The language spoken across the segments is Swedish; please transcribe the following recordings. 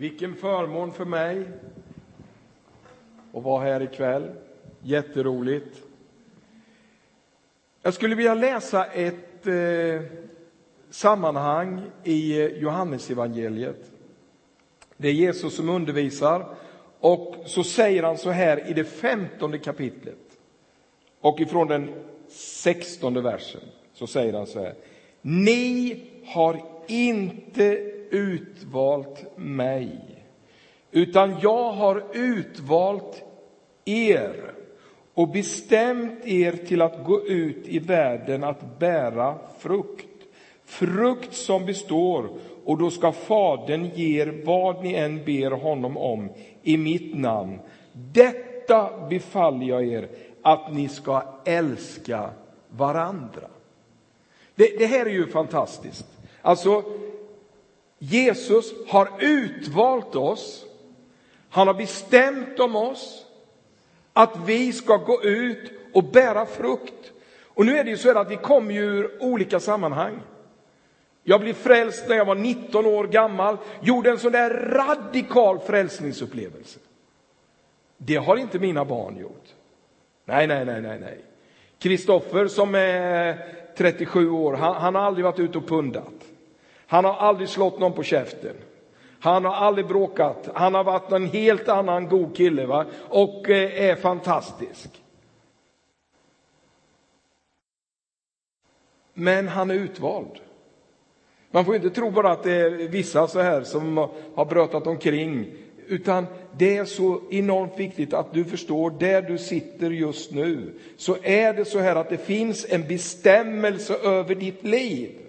Vilken förmån för mig att vara här ikväll. Jätteroligt. Jag skulle vilja läsa ett eh, sammanhang i Johannesevangeliet. Det är Jesus som undervisar och så säger han så här i det femtonde kapitlet och ifrån den sextonde versen så säger han så här. Ni har inte utvalt mig, utan jag har utvalt er och bestämt er till att gå ut i världen att bära frukt. Frukt som består, och då ska Fadern ge er vad ni än ber honom om i mitt namn. Detta befaller jag er, att ni ska älska varandra. Det, det här är ju fantastiskt. Alltså, Jesus har utvalt oss. Han har bestämt om oss att vi ska gå ut och bära frukt. Och nu är det ju så att vi kommer ur olika sammanhang. Jag blev frälst när jag var 19 år gammal, gjorde en sån där radikal frälsningsupplevelse. Det har inte mina barn gjort. Nej, nej, nej, nej, nej. Kristoffer som är 37 år, han, han, har aldrig varit ute och pundat. Han har aldrig slått någon på käften. Han har aldrig bråkat. Han har varit en helt annan god kille va? och eh, är fantastisk. Men han är utvald. Man får inte tro bara att det är vissa så här som har brötat omkring, utan det är så enormt viktigt att du förstår, där du sitter just nu, så är det så här att det finns en bestämmelse över ditt liv.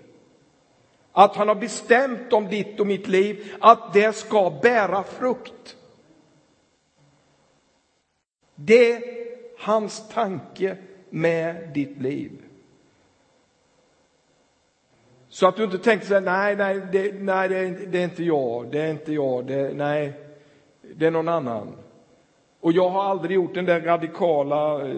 Att han har bestämt om ditt och mitt liv, att det ska bära frukt. Det är hans tanke med ditt liv. Så att du inte tänker så här, nej, nej, det, nej det, är, det är inte jag, det är inte jag, det, nej, det är någon annan. Och jag har aldrig gjort den där radikala eh,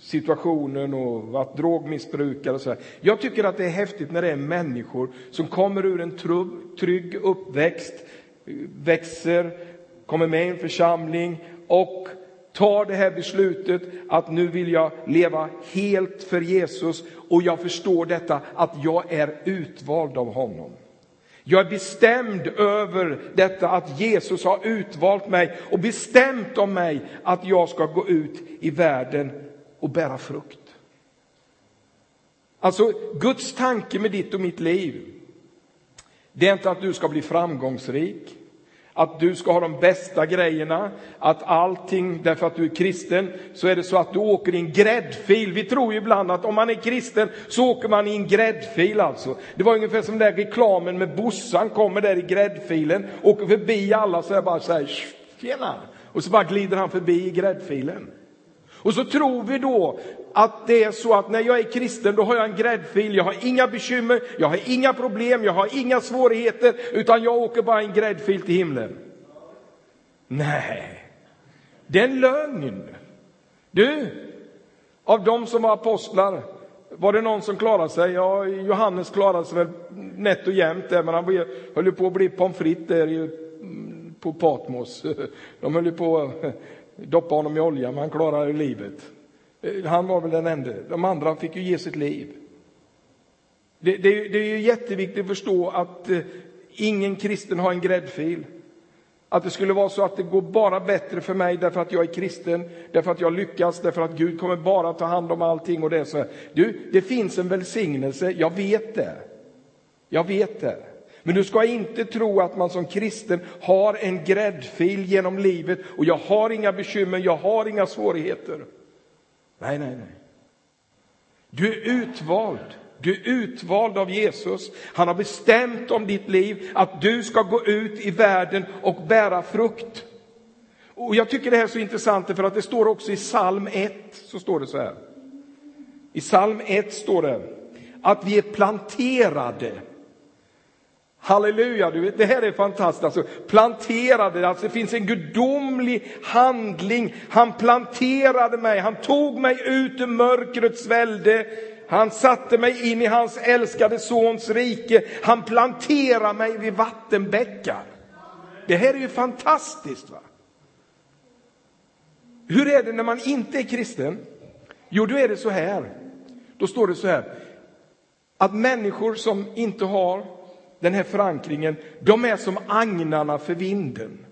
situationen och varit drogmissbrukare och så här. Jag tycker att det är häftigt när det är människor som kommer ur en trygg uppväxt, växer, kommer med i en församling och tar det här beslutet att nu vill jag leva helt för Jesus och jag förstår detta att jag är utvald av honom. Jag är bestämd över detta att Jesus har utvalt mig och bestämt om mig att jag ska gå ut i världen och bära frukt. Alltså Guds tanke med ditt och mitt liv, det är inte att du ska bli framgångsrik att du ska ha de bästa grejerna, att allting, därför att du är kristen, så är det så att du åker i en gräddfil. Vi tror ju ibland att om man är kristen så åker man i en gräddfil alltså. Det var ungefär som den där reklamen med Bossan kommer där i gräddfilen, åker förbi alla så här bara så här, tjena! Och så bara glider han förbi i gräddfilen. Och så tror vi då att det är så att när jag är kristen, då har jag en gräddfil, jag har inga bekymmer, jag har inga problem, jag har inga svårigheter, utan jag åker bara en gräddfil till himlen. Nej, det är en lögn. Du, av de som var apostlar, var det någon som klarade sig? Ja, Johannes klarade sig väl nätt och jämnt där, men han höll ju på att bli pommes frites där mm, på Patmos. De höll ju på doppa honom i olja, men han klarade livet. Eh, han var väl den enda. De andra fick ju ge sitt liv. Det, det, det är ju jätteviktigt att förstå att eh, ingen kristen har en gräddfil. Att det skulle vara så att det går bara bättre för mig därför att jag är kristen, därför att jag lyckas, därför att Gud kommer bara ta hand om allting och det. Så du, det finns en välsignelse, jag vet det. Jag vet det. Men du ska inte tro att man som kristen har en gräddfil genom livet och jag har inga bekymmer, jag har inga svårigheter. Nej, nej, nej. Du är utvald. Du är utvald av Jesus. Han har bestämt om ditt liv att du ska gå ut i världen och bära frukt. Och Jag tycker det här är så intressant för att det står också i psalm 1, så står det så här. I psalm 1 står det att vi är planterade Halleluja, du vet, det här är fantastiskt. Alltså, planterade, alltså det finns en gudomlig handling. Han planterade mig, han tog mig ut ur mörkrets välde. Han satte mig in i hans älskade sons rike. Han planterade mig vid vattenbäckar. det här är ju fantastiskt. va? Hur är det när man inte är kristen? Jo, då är det så här. Då står det så här. Att människor som inte har den här förankringen, de är som agnarna för vinden.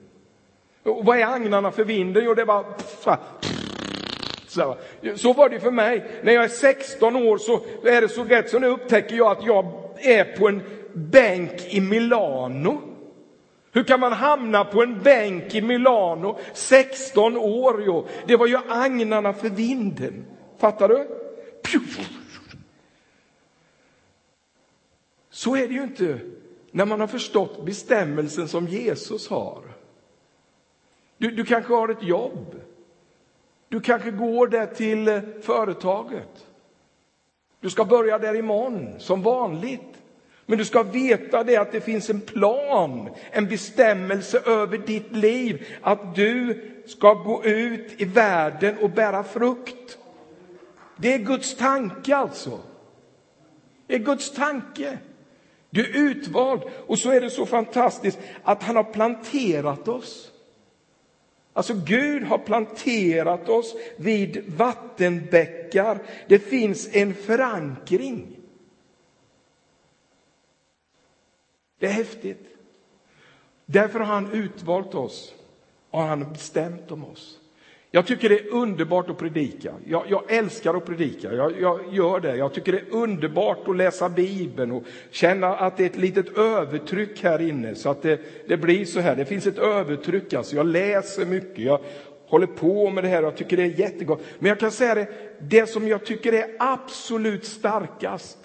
Och vad är agnarna för vinden? Jo, det var ah, så, så var det för mig. När jag är 16 år så är det så rätt så nu upptäcker jag att jag är på en bänk i Milano. Hur kan man hamna på en bänk i Milano 16 år? Jo? Det var ju agnarna för vinden. Fattar du? Så är det ju inte när man har förstått bestämmelsen som Jesus har. Du, du kanske har ett jobb. Du kanske går där till eh, företaget. Du ska börja där imorgon, som vanligt. Men du ska veta det att det finns en plan, en bestämmelse över ditt liv. Att du ska gå ut i världen och bära frukt. Det är Guds tanke alltså. Det är Guds tanke. Du är utvald och så är det så fantastiskt att han har planterat oss. Alltså Gud har planterat oss vid vattenbäckar. Det finns en förankring. Det är häftigt. Därför har han utvalt oss och han har bestämt om oss. Jag tycker det är underbart att predika. Jag, jag älskar att predika. Jag, jag, gör det. Jag tycker det är underbart att läsa Bibeln och känna att det är ett litet övertryck här inne så att det, det blir så här. Det finns ett övertryck. Alltså. Jag läser mycket. Jag håller på med det här och jag tycker det är jättegott. Men jag kan säga det, det som jag tycker är absolut starkast,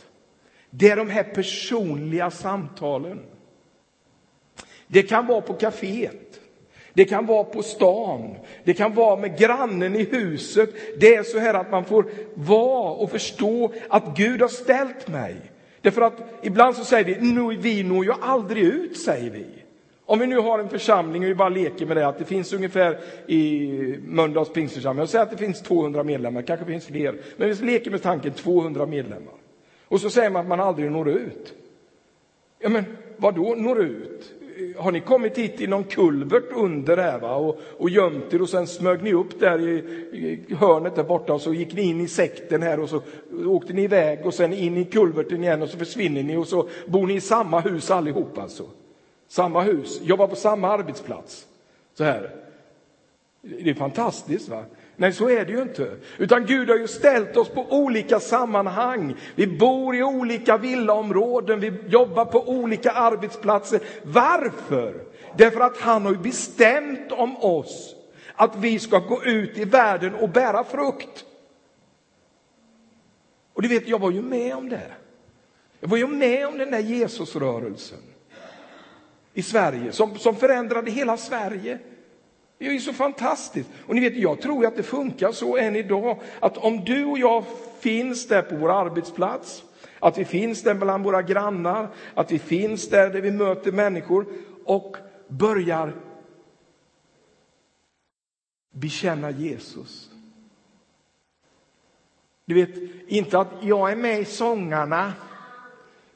det är de här personliga samtalen. Det kan vara på kaféet. Det kan vara på stan, det kan vara med grannen i huset. Det är så här att man får vara och förstå att Gud har ställt mig. Därför att ibland så säger vi, vi når ju aldrig ut, säger vi. Om vi nu har en församling och vi bara leker med det, att det finns ungefär i Mölndals pingstförsamling, jag säger att det finns 200 medlemmar, kanske finns fler, men vi leker med tanken 200 medlemmar. Och så säger man att man aldrig når ut. Ja, men vad då når ut? Har ni kommit hit i någon kulvert under här va? Och, och gömt er och sen smög ni upp där i, i, hörnet där borta och så gick ni in i sekten här och så åkte ni iväg och sen in i kulverten igen och så försvinner ni och så bor ni i samma hus allihop alltså. Samma hus, jobbar på samma arbetsplats. Så här. Det är fantastiskt va? Nej, så är det ju inte. Utan Gud har ju ställt oss på olika sammanhang. Vi bor i olika villaområden, vi jobbar på olika arbetsplatser. Varför? Därför att han har ju bestämt om oss att vi ska gå ut i världen och bära frukt. Och du vet, jag var ju med om det. Jag var ju med om den där Jesusrörelsen i Sverige som, som förändrade hela Sverige. Det är ju så fantastiskt. Och ni vet, jag tror att det funkar så än idag, att om du och jag finns där på vår arbetsplats, att vi finns där bland våra grannar, att vi finns där där vi möter människor och börjar bekänna Jesus. Du vet, inte att jag är med i sångarna,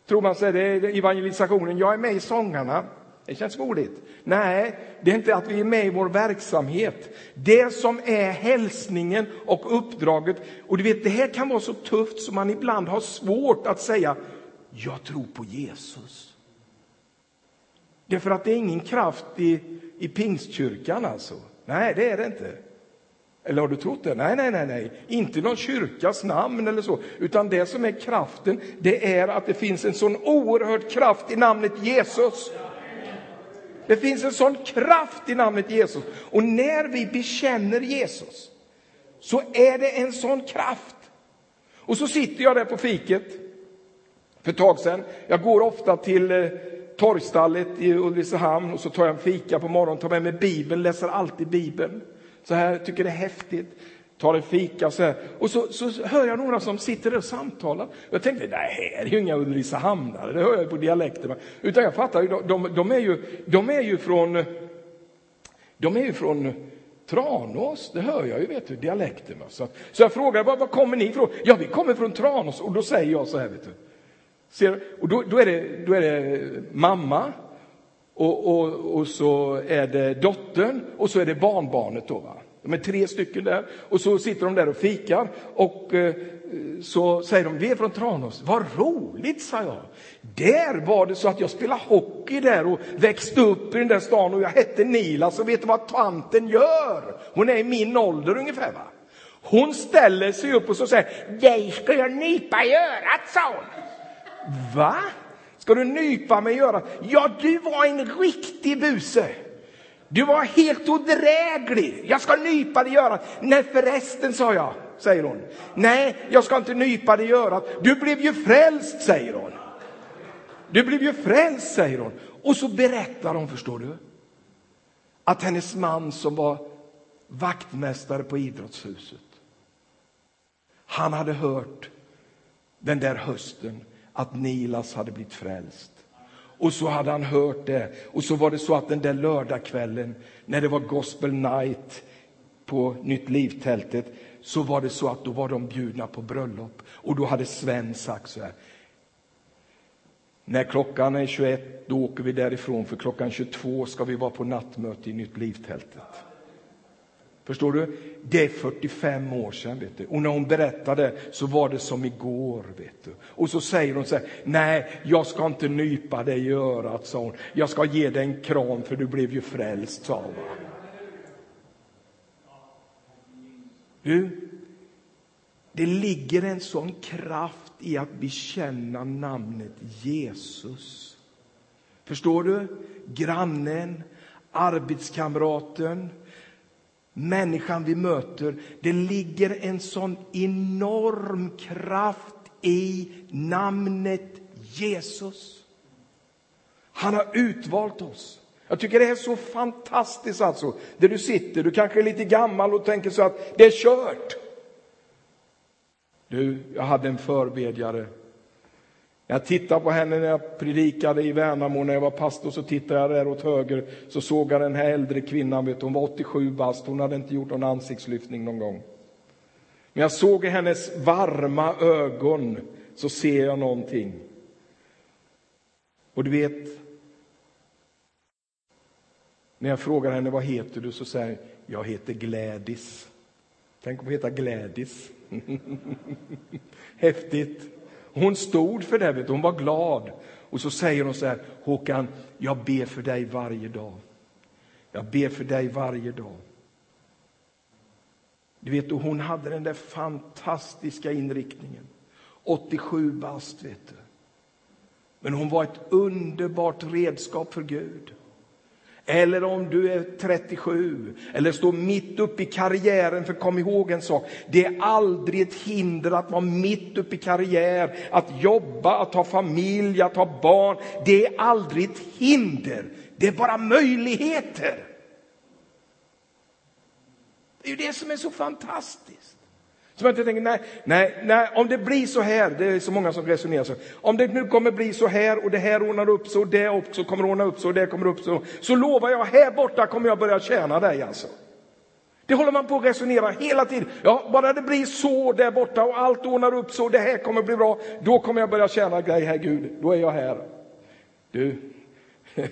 tror man säger det är evangelisationen, jag är med i sångarna. Det känns roligt. Nej, det är inte att vi är med i vår verksamhet. Det som är hälsningen och uppdraget. Och du vet, det här kan vara så tufft så man ibland har svårt att säga jag tror på Jesus. Därför att det är ingen kraft i, i pingstkyrkan alltså. Nej, det är det inte. Eller har du trott det? Nej, nej, nej, nej, inte någon kyrkas namn eller så, utan det som är kraften, det är att det finns en sån oerhörd kraft i namnet Jesus. Det finns en sån kraft i namnet Jesus. Och när vi bekänner Jesus så är det en sån kraft. Och så sitter jag där på fiket för ett tag sedan. Jag går ofta till eh, torgstallet i Ulricehamn och så tar jag en fika på morgonen, tar med mig Bibeln, läser alltid Bibeln. Så här, tycker det är häftigt tar en fika så här. Och så, så hör jag några som sitter där och samtalar. Jag tänkte, nej, det är ju inga Ulricehamnare, det hör jag på dialekten. Utan jag fattar, de, de, de, är ju, de är ju från, de är ju från Tranås, det hör jag ju, vet du, dialekten. Så, så jag frågar, var, var kommer ni ifrån? Ja, vi kommer från Tranås. Och då säger jag så här, vet du. Ser, och då, då, är det, då är det mamma och, och, och så är det dottern och så är det barnbarnet. Då, va? De är tre stycken där och så sitter de där och fikar och eh, så säger de, vi är från Tranås. Vad roligt, sa jag. Där var det så att jag spelade hockey där och växte upp i den där stan och jag hette Nila, så vet du vad tanten gör? Hon är i min ålder ungefär. va? Hon ställer sig upp och så säger, dig ska jag nypa i örat, sa hon. Va? Ska du nypa mig i örat? Ja, du var en riktig buse. Du var helt odräglig. Jag ska nypa dig i örat. Nej förresten, sa jag, säger hon. Nej, jag ska inte nypa dig i örat. Du blev ju frälst, säger hon. Du blev ju frälst, säger hon. Och så berättar hon, förstår du, att hennes man som var vaktmästare på idrottshuset, han hade hört den där hösten att Nilas hade blivit frälst. Och så hade han hört det. Och så var det så att den där lördagskvällen när det var gospel night på Nytt Liv-tältet så var det så att då var de bjudna på bröllop. Och då hade Sven sagt så här. När klockan är 21 då åker vi därifrån för klockan 22 ska vi vara på nattmöte i Nytt Liv-tältet. Förstår du? Det är 45 år sedan. Vet du. Och när hon berättade så var det som igår. Vet du. Och så säger hon så här, nej, jag ska inte nypa dig i örat, sa hon. Jag ska ge dig en kram för du blev ju frälst, sa hon. Du, det ligger en sån kraft i att bekänna namnet Jesus. Förstår du? Grannen, arbetskamraten, människan vi möter. Det ligger en sån enorm kraft i namnet Jesus. Han har utvalt oss. Jag tycker det är så fantastiskt alltså, där du sitter. Du kanske är lite gammal och tänker så att det är kört. Du, jag hade en förbedjare jag tittade på henne när jag predikade i Värnamo när jag var pastor, så tittade jag där åt höger, så såg jag den här äldre kvinnan, vet, hon var 87 bast, hon hade inte gjort någon ansiktslyftning någon gång. Men jag såg i hennes varma ögon, så ser jag någonting. Och du vet, när jag frågar henne vad heter du så säger hon, jag heter Glädis. Tänk att heta Glädis. Häftigt. Hon stod för det, vet hon var glad. Och så säger hon så här, Håkan, jag ber för dig varje dag. Jag ber för dig varje dag. Du vet, och hon hade den där fantastiska inriktningen. 87 bast, vet du. Men hon var ett underbart redskap för Gud. Eller om du är 37 eller står mitt uppe i karriären. För kom ihåg en sak, det är aldrig ett hinder att vara mitt uppe i karriär, att jobba, att ha familj, att ha barn. Det är aldrig ett hinder, det är bara möjligheter. Det är ju det som är så fantastiskt. Som jag inte tänker, nej, nej, nej, om det blir så här, det är så många som resonerar så. Om det nu kommer bli så här och det här ordnar upp sig och det också kommer ordna upp sig och det kommer upp så. Så lovar jag, här borta kommer jag börja tjäna dig alltså. Det håller man på att resonera hela tiden. Ja, bara det blir så där borta och allt ordnar upp så, det här kommer bli bra. Då kommer jag börja tjäna dig, här Gud. Då är jag här. Du,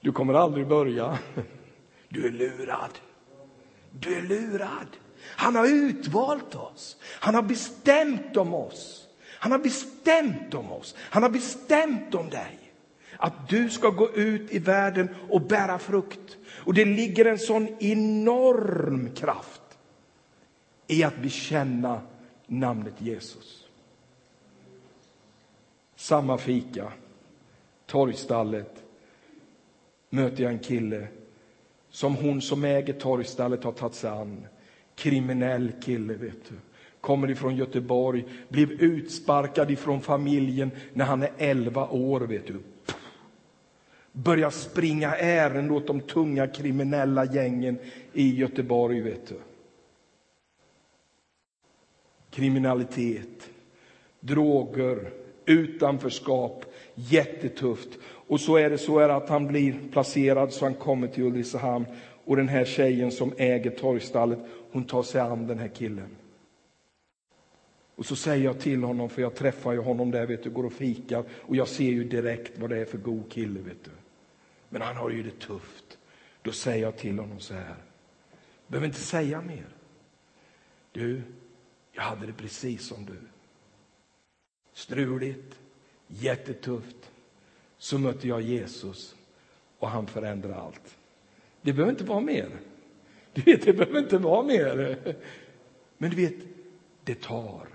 du kommer aldrig börja. Du är lurad. Du är lurad. Han har utvalt oss. Han har bestämt om oss. Han har bestämt om oss. Han har bestämt om dig. Att du ska gå ut i världen och bära frukt. Och det ligger en sån enorm kraft i att bekänna namnet Jesus. Samma fika, torgstallet, möter jag en kille som hon som äger torgstallet har tagit sig an kriminell kille, vet du. Kommer ifrån Göteborg, blev utsparkad ifrån familjen när han är 11 år, vet du. Börjar springa ärenden åt de tunga kriminella gängen i Göteborg, vet du. Kriminalitet, droger, utanförskap, jättetufft. Och så är det så är att han blir placerad så han kommer till Ulricehamn och den här tjejen som äger torgstallet, hon tar sig an den här killen. Och så säger jag till honom, för jag träffar ju honom där, vet du, går och fikar och jag ser ju direkt vad det är för god kille, vet du. Men han har ju det tufft. Då säger jag till honom så här. Behöver inte säga mer. Du, jag hade det precis som du. Struligt, jättetufft. Så mötte jag Jesus och han förändrade allt. Det behöver inte vara mer. Du vet, det behöver inte vara mer. Men du vet, det tar.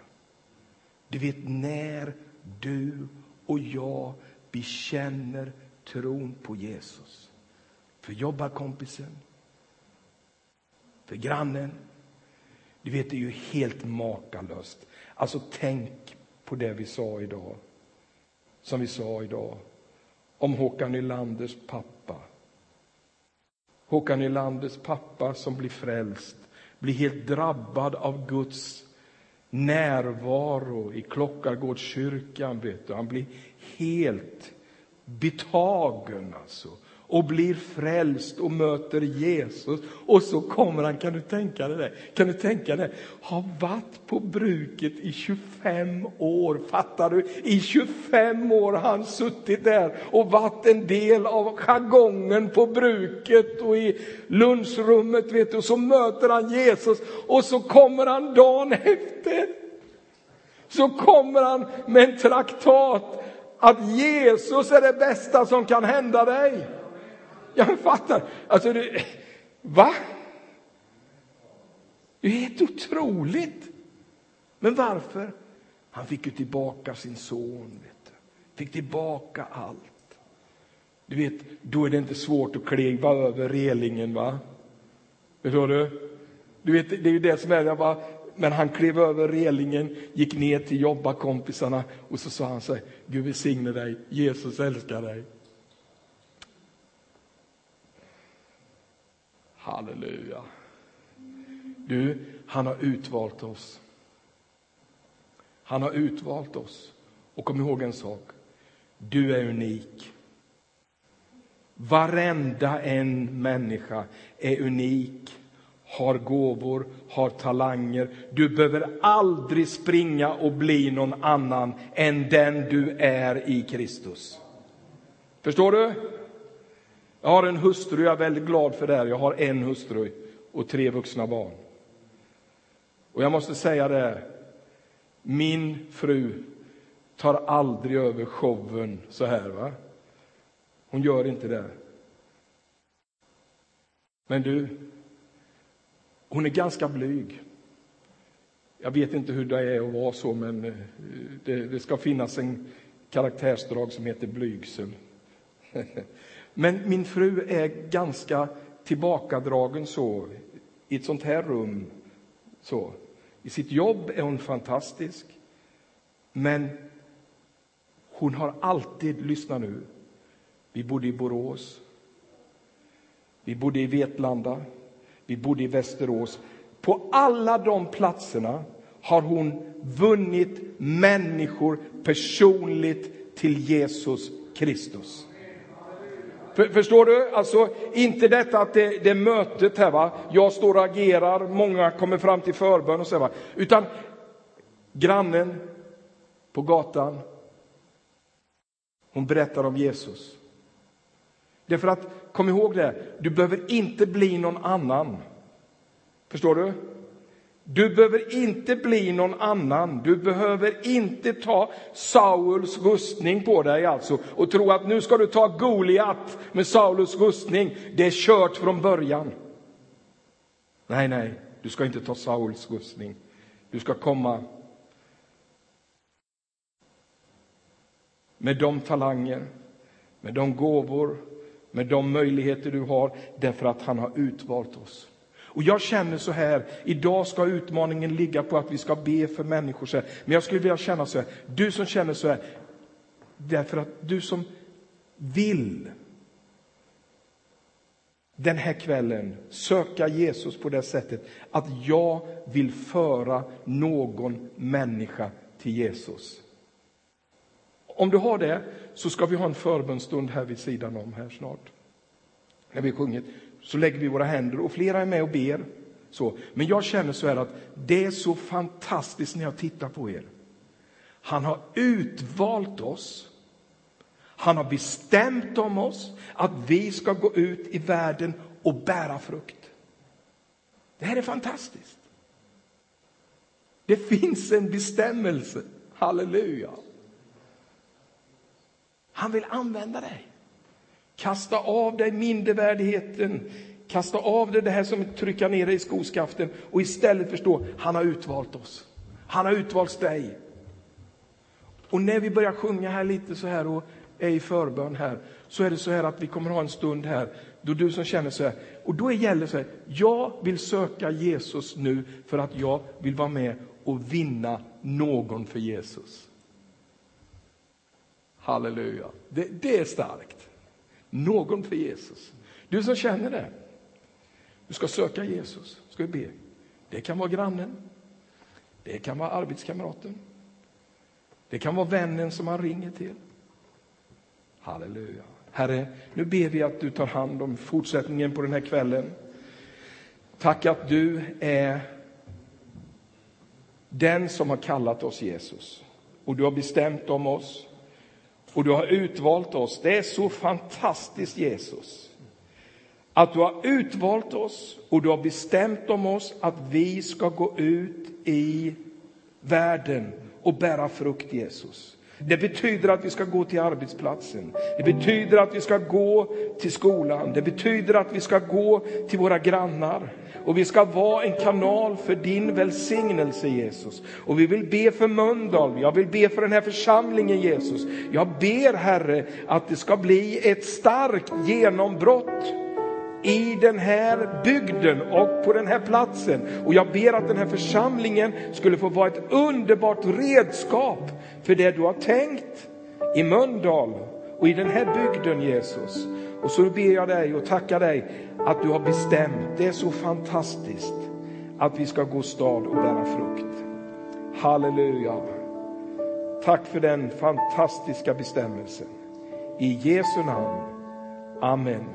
Du vet, när du och jag bekänner tron på Jesus. För jobbarkompisen, för grannen. Du vet, det är ju helt makalöst. Alltså, tänk på det vi sa idag. Som vi sa idag. Om Håkan Nylanders pappa. Håkan Nylanders pappa som blir frälst, blir helt drabbad av Guds närvaro i Klockargårdskyrkan. Vet du. Han blir helt betagen alltså och blir frälst och möter Jesus. Och så kommer han, kan du tänka dig det? Kan du tänka dig? Har varit på bruket i 25 år, fattar du? I 25 år har han suttit där och varit en del av jargongen på bruket och i lunchrummet, vet du. Och så möter han Jesus och så kommer han dagen efter. Så kommer han med en traktat att Jesus är det bästa som kan hända dig. Jag fattar. Alltså, det, va? Det är helt otroligt. Men varför? Han fick ju tillbaka sin son. Vet du. Fick tillbaka allt. Du vet, då är det inte svårt att kliva över relingen. va? Förstår du? Du vet, det är ju det som är, jag bara, men han klev över relingen, gick ner till jobbarkompisarna och så sa han så här, Gud välsigne dig, Jesus älskar dig. Halleluja. Du, han har utvalt oss. Han har utvalt oss. Och kom ihåg en sak. Du är unik. Varenda en människa är unik, har gåvor, har talanger. Du behöver aldrig springa och bli någon annan än den du är i Kristus. Förstår du? Jag har en hustru, jag är väldigt glad för det. Här. Jag har en hustru och tre vuxna barn. Och jag måste säga det, min fru tar aldrig över showen så här. va? Hon gör inte det. Men du, hon är ganska blyg. Jag vet inte hur det är att vara så, men eh, det, det ska finnas en karaktärsdrag som heter blygsel. Men min fru är ganska tillbakadragen så, i ett sånt här rum. Så. I sitt jobb är hon fantastisk, men hon har alltid, lyssna nu, vi bodde i Borås, vi bodde i Vetlanda, vi bodde i Västerås. På alla de platserna har hon vunnit människor personligt till Jesus Kristus. För, förstår du? Alltså, inte detta att det, det är mötet här, va? jag står och agerar, många kommer fram till förbön och så, va? utan grannen på gatan, hon berättar om Jesus. Därför att, kom ihåg det, du behöver inte bli någon annan. Förstår du? Du behöver inte bli någon annan. Du behöver inte ta Sauls rustning på dig alltså och tro att nu ska du ta Goliat med Saulus rustning. Det är kört från början. Nej, nej, du ska inte ta Sauls rustning. Du ska komma med de talanger, med de gåvor, med de möjligheter du har därför att han har utvalt oss. Och jag känner så här, idag ska utmaningen ligga på att vi ska be för människor. Så här. Men jag skulle vilja känna så här, du som känner så här, därför att du som vill den här kvällen söka Jesus på det sättet att jag vill föra någon människa till Jesus. Om du har det så ska vi ha en förbönstund här vid sidan om här snart. När vi sjungit så lägger vi våra händer och flera är med och ber. Så. Men jag känner så här att det är så fantastiskt när jag tittar på er. Han har utvalt oss. Han har bestämt om oss att vi ska gå ut i världen och bära frukt. Det här är fantastiskt. Det finns en bestämmelse. Halleluja. Han vill använda dig. Kasta av dig mindervärdigheten. Kasta av dig det här som trycker ner dig i skoskaften och istället förstå, han har utvalt oss. Han har utvalt dig. Och när vi börjar sjunga här lite så här och är i förbön här, så är det så här att vi kommer ha en stund här då du som känner så här, och då gäller det så här, jag vill söka Jesus nu för att jag vill vara med och vinna någon för Jesus. Halleluja. Det, det är starkt. Någon för Jesus. Du som känner det, du ska söka Jesus, ska vi be. Det kan vara grannen, det kan vara arbetskamraten, det kan vara vännen som man ringer till. Halleluja. Herre, nu ber vi att du tar hand om fortsättningen på den här kvällen. Tack att du är den som har kallat oss Jesus. Och du har bestämt om oss. Och du har utvalt oss. Det är så fantastiskt Jesus. Att du har utvalt oss och du har bestämt om oss att vi ska gå ut i världen och bära frukt Jesus. Det betyder att vi ska gå till arbetsplatsen. Det betyder att vi ska gå till skolan. Det betyder att vi ska gå till våra grannar. Och vi ska vara en kanal för din välsignelse Jesus. Och vi vill be för Mölndal, jag vill be för den här församlingen Jesus. Jag ber Herre att det ska bli ett starkt genombrott i den här bygden och på den här platsen. Och jag ber att den här församlingen skulle få vara ett underbart redskap för det du har tänkt i Mölndal och i den här bygden Jesus. Och så ber jag dig och tackar dig att du har bestämt, det är så fantastiskt, att vi ska gå stad och bära frukt. Halleluja. Tack för den fantastiska bestämmelsen. I Jesu namn. Amen.